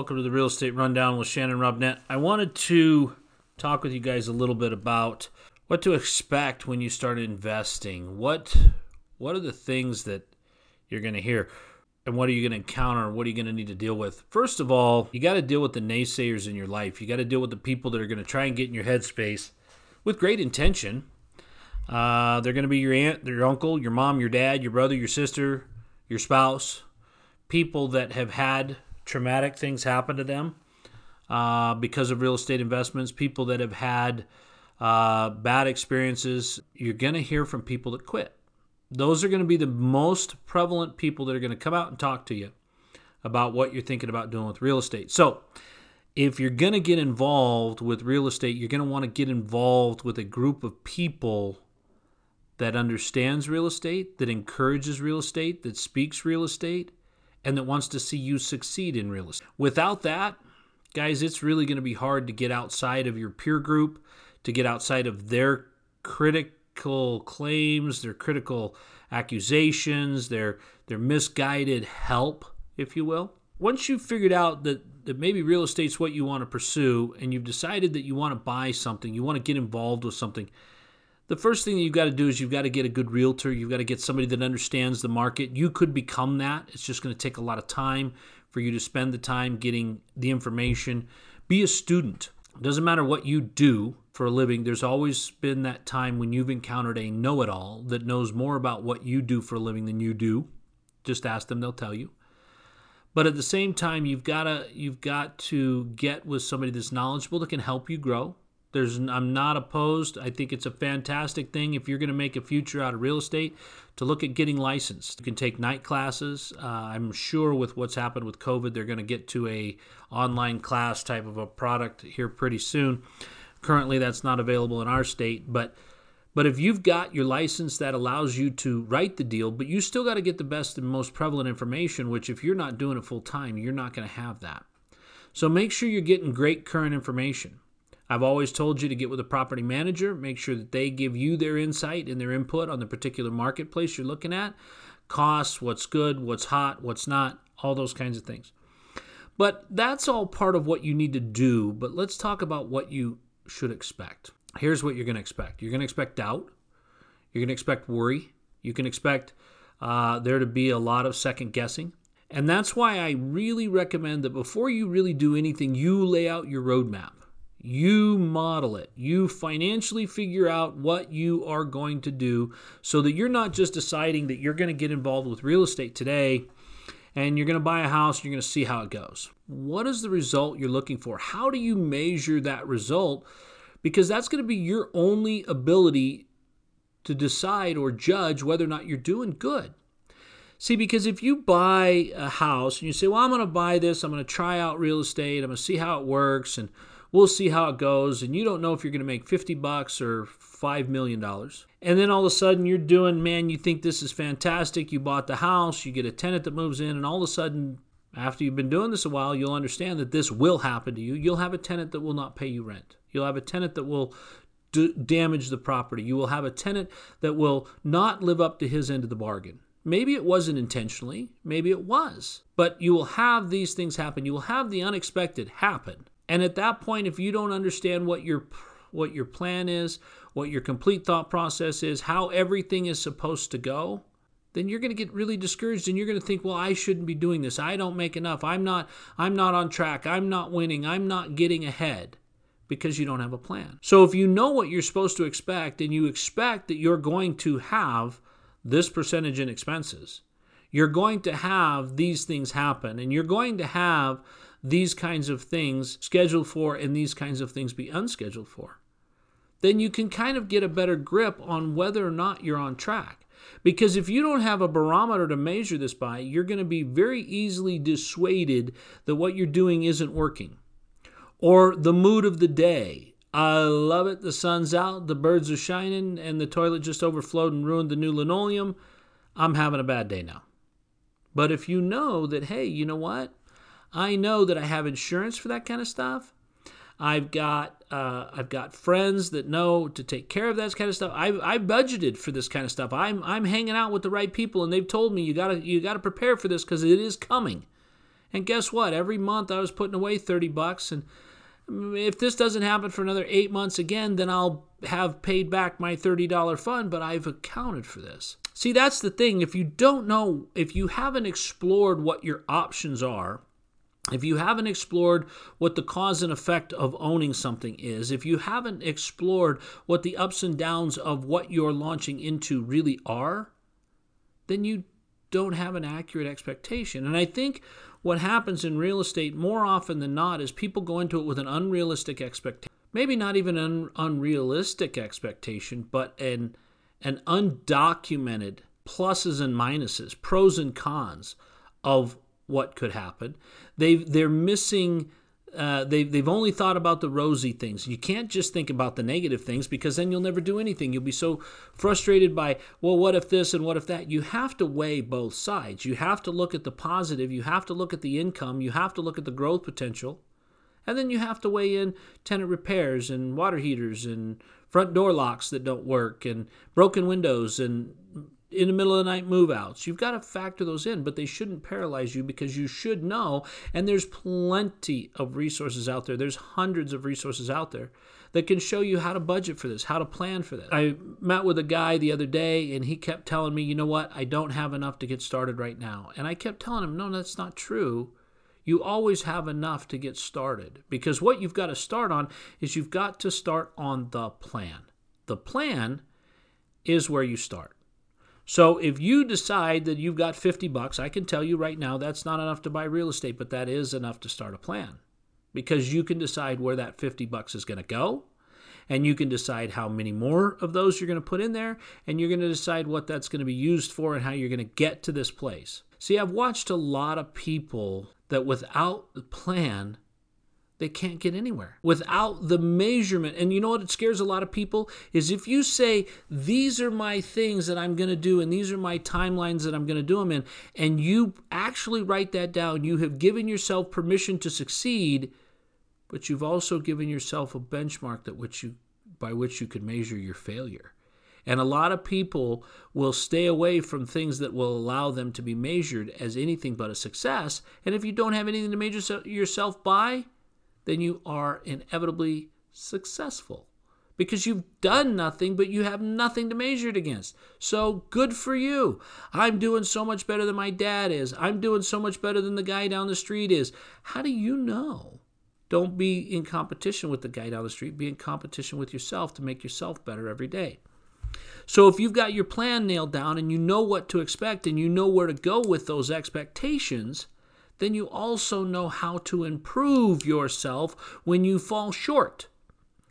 Welcome to the Real Estate Rundown with Shannon Robnett. I wanted to talk with you guys a little bit about what to expect when you start investing. What what are the things that you're going to hear? And what are you going to encounter? What are you going to need to deal with? First of all, you got to deal with the naysayers in your life. You got to deal with the people that are going to try and get in your headspace with great intention. Uh, they're going to be your aunt, your uncle, your mom, your dad, your brother, your sister, your spouse, people that have had traumatic things happen to them uh, because of real estate investments, people that have had uh, bad experiences. You're going to hear from people that quit. Those are going to be the most prevalent people that are going to come out and talk to you about what you're thinking about doing with real estate. So, if you're going to get involved with real estate, you're going to want to get involved with a group of people that understands real estate, that encourages real estate, that speaks real estate, and that wants to see you succeed in real estate. Without that, guys, it's really going to be hard to get outside of your peer group, to get outside of their critical claims, their critical accusations, their their misguided help, if you will. Once you've figured out that that maybe real estate's what you want to pursue and you've decided that you want to buy something, you want to get involved with something, the first thing you've got to do is you've got to get a good realtor. You've got to get somebody that understands the market. You could become that. It's just going to take a lot of time for you to spend the time getting the information. Be a student. It doesn't matter what you do for a living, there's always been that time when you've encountered a know it all that knows more about what you do for a living than you do. Just ask them, they'll tell you. But at the same time, you've got to you've got to get with somebody that's knowledgeable that can help you grow. There's I'm not opposed. I think it's a fantastic thing if you're going to make a future out of real estate to look at getting licensed. You can take night classes. Uh, I'm sure with what's happened with COVID, they're going to get to a online class type of a product here pretty soon. Currently, that's not available in our state, but but if you've got your license that allows you to write the deal, but you still got to get the best and most prevalent information, which if you're not doing it full time, you're not going to have that. So make sure you're getting great current information. I've always told you to get with a property manager, make sure that they give you their insight and their input on the particular marketplace you're looking at, costs, what's good, what's hot, what's not, all those kinds of things. But that's all part of what you need to do. But let's talk about what you should expect. Here's what you're going to expect you're going to expect doubt, you're going to expect worry, you can expect uh, there to be a lot of second guessing. And that's why I really recommend that before you really do anything, you lay out your roadmap. You model it. You financially figure out what you are going to do so that you're not just deciding that you're going to get involved with real estate today and you're going to buy a house, and you're going to see how it goes. What is the result you're looking for? How do you measure that result? Because that's going to be your only ability to decide or judge whether or not you're doing good. See, because if you buy a house and you say, Well, I'm going to buy this, I'm going to try out real estate, I'm going to see how it works, and we'll see how it goes. And you don't know if you're going to make 50 bucks or $5 million. And then all of a sudden you're doing, man, you think this is fantastic. You bought the house, you get a tenant that moves in, and all of a sudden, after you've been doing this a while, you'll understand that this will happen to you. You'll have a tenant that will not pay you rent. You'll have a tenant that will d- damage the property. You will have a tenant that will not live up to his end of the bargain. Maybe it wasn't intentionally, maybe it was. But you will have these things happen. You will have the unexpected happen. And at that point, if you don't understand what your what your plan is, what your complete thought process is, how everything is supposed to go, then you're going to get really discouraged and you're going to think, "Well, I shouldn't be doing this. I don't make enough. I'm not I'm not on track. I'm not winning. I'm not getting ahead." Because you don't have a plan. So, if you know what you're supposed to expect and you expect that you're going to have this percentage in expenses, you're going to have these things happen and you're going to have these kinds of things scheduled for and these kinds of things be unscheduled for, then you can kind of get a better grip on whether or not you're on track. Because if you don't have a barometer to measure this by, you're going to be very easily dissuaded that what you're doing isn't working. Or the mood of the day. I love it. The sun's out, the birds are shining, and the toilet just overflowed and ruined the new linoleum. I'm having a bad day now. But if you know that, hey, you know what? I know that I have insurance for that kind of stuff. I've got uh, I've got friends that know to take care of that kind of stuff. I've, I budgeted for this kind of stuff. I'm I'm hanging out with the right people, and they've told me you gotta you gotta prepare for this because it is coming, And guess what? Every month I was putting away 30 bucks and if this doesn't happen for another 8 months again, then I'll have paid back my $30 fund, but I've accounted for this. See, that's the thing. If you don't know, if you haven't explored what your options are, if you haven't explored what the cause and effect of owning something is, if you haven't explored what the ups and downs of what you're launching into really are, then you don't have an accurate expectation. And I think what happens in real estate more often than not is people go into it with an unrealistic expectation. Maybe not even an unrealistic expectation, but an an undocumented pluses and minuses, pros and cons of what could happen. They they're missing. Uh, they they've only thought about the rosy things. You can't just think about the negative things because then you'll never do anything. You'll be so frustrated by well, what if this and what if that. You have to weigh both sides. You have to look at the positive. You have to look at the income. You have to look at the growth potential, and then you have to weigh in tenant repairs and water heaters and front door locks that don't work and broken windows and in the middle of the night move outs. You've got to factor those in, but they shouldn't paralyze you because you should know. And there's plenty of resources out there. There's hundreds of resources out there that can show you how to budget for this, how to plan for this. I met with a guy the other day and he kept telling me, you know what, I don't have enough to get started right now. And I kept telling him, no, that's not true. You always have enough to get started because what you've got to start on is you've got to start on the plan. The plan is where you start. So if you decide that you've got 50 bucks, I can tell you right now that's not enough to buy real estate, but that is enough to start a plan. Because you can decide where that 50 bucks is going to go, and you can decide how many more of those you're going to put in there, and you're going to decide what that's going to be used for and how you're going to get to this place. See, I've watched a lot of people that without the plan they can't get anywhere without the measurement. And you know what it scares a lot of people is if you say these are my things that I'm going to do and these are my timelines that I'm going to do them in and you actually write that down, you have given yourself permission to succeed, but you've also given yourself a benchmark that which you by which you could measure your failure. And a lot of people will stay away from things that will allow them to be measured as anything but a success. And if you don't have anything to measure yourself by, then you are inevitably successful because you've done nothing, but you have nothing to measure it against. So good for you. I'm doing so much better than my dad is. I'm doing so much better than the guy down the street is. How do you know? Don't be in competition with the guy down the street. Be in competition with yourself to make yourself better every day. So if you've got your plan nailed down and you know what to expect and you know where to go with those expectations, then you also know how to improve yourself when you fall short.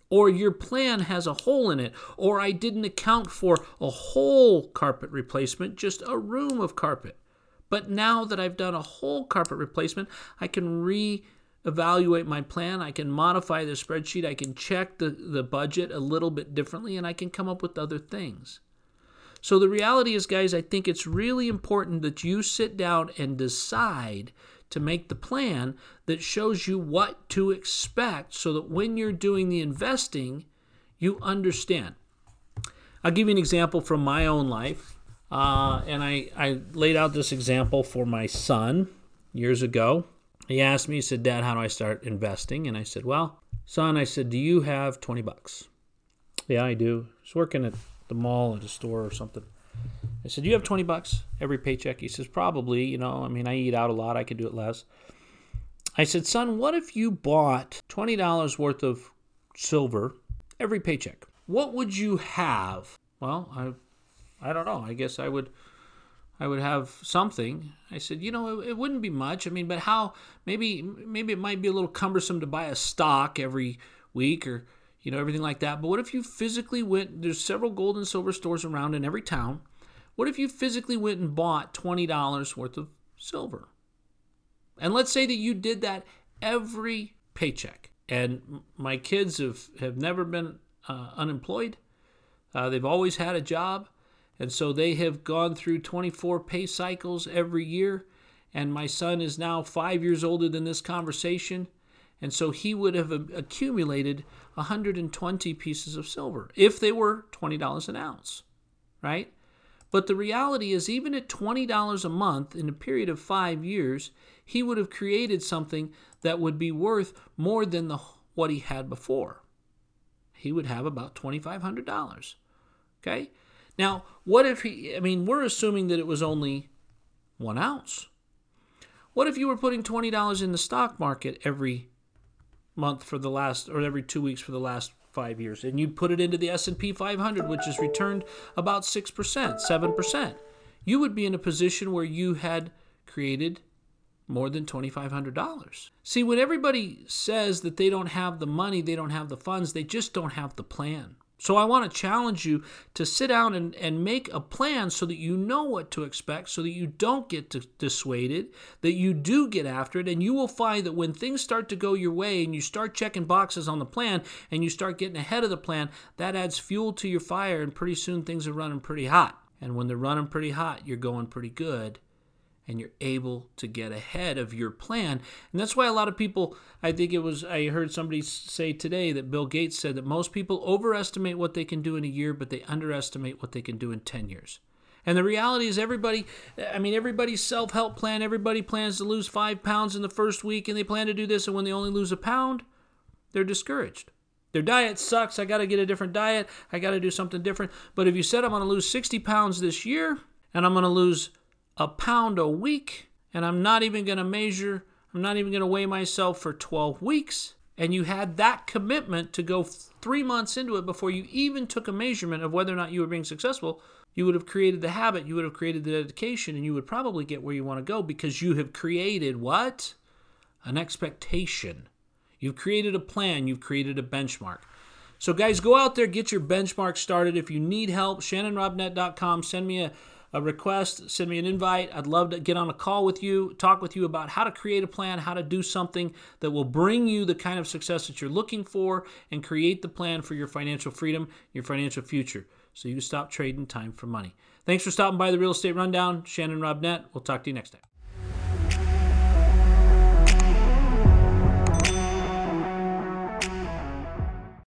Or your plan has a hole in it, or I didn't account for a whole carpet replacement, just a room of carpet. But now that I've done a whole carpet replacement, I can re evaluate my plan. I can modify the spreadsheet. I can check the, the budget a little bit differently, and I can come up with other things. So the reality is, guys, I think it's really important that you sit down and decide to make the plan that shows you what to expect so that when you're doing the investing, you understand. I'll give you an example from my own life. Uh, and I, I laid out this example for my son years ago. He asked me, he said, Dad, how do I start investing? And I said, Well, son, I said, Do you have 20 bucks? Yeah, I do. He's working at the mall at a store or something. I said, "Do you have twenty bucks every paycheck?" He says, "Probably. You know, I mean, I eat out a lot. I could do it less." I said, "Son, what if you bought twenty dollars worth of silver every paycheck? What would you have?" Well, I, I don't know. I guess I would, I would have something. I said, "You know, it, it wouldn't be much. I mean, but how? Maybe, maybe it might be a little cumbersome to buy a stock every week or." You know, everything like that. But what if you physically went? There's several gold and silver stores around in every town what if you physically went and bought $20 worth of silver? And let's say that you did that every paycheck. And my kids have, have never been uh, unemployed, uh, they've always had a job. And so they have gone through 24 pay cycles every year. And my son is now five years older than this conversation. And so he would have accumulated 120 pieces of silver if they were $20 an ounce, right? But the reality is, even at $20 a month in a period of five years, he would have created something that would be worth more than the, what he had before. He would have about $2,500. Okay? Now, what if he, I mean, we're assuming that it was only one ounce. What if you were putting $20 in the stock market every month for the last, or every two weeks for the last five years, and you put it into the S&P 500, which has returned about 6%, 7%, you would be in a position where you had created more than $2,500. See, when everybody says that they don't have the money, they don't have the funds, they just don't have the plan. So I want to challenge you to sit down and, and make a plan so that you know what to expect, so that you don't get dissuaded, that you do get after it, and you will find that when things start to go your way and you start checking boxes on the plan and you start getting ahead of the plan, that adds fuel to your fire, and pretty soon things are running pretty hot. And when they're running pretty hot, you're going pretty good and you're able to get ahead of your plan. And that's why a lot of people, I think it was, I heard somebody say today that Bill Gates said that most people overestimate what they can do in a year, but they underestimate what they can do in 10 years. And the reality is, everybody, I mean, everybody's self help plan, everybody plans to lose five pounds in the first week, and they plan to do this, and when they only lose a pound, they're discouraged. Their diet sucks. I got to get a different diet. I got to do something different. But if you said, I'm going to lose 60 pounds this year, and I'm going to lose a pound a week, and I'm not even going to measure, I'm not even going to weigh myself for 12 weeks, and you had that commitment to go three months into it before you even took a measurement of whether or not you were being successful, you would have created the habit, you would have created the dedication, and you would probably get where you want to go because you have created what? An expectation. You've created a plan, you've created a benchmark. So, guys, go out there, get your benchmark started. If you need help, shannonrobnett.com, send me a a request, send me an invite. I'd love to get on a call with you, talk with you about how to create a plan, how to do something that will bring you the kind of success that you're looking for and create the plan for your financial freedom, your financial future. So you stop trading time for money. Thanks for stopping by the Real Estate Rundown. Shannon Robnett. We'll talk to you next time.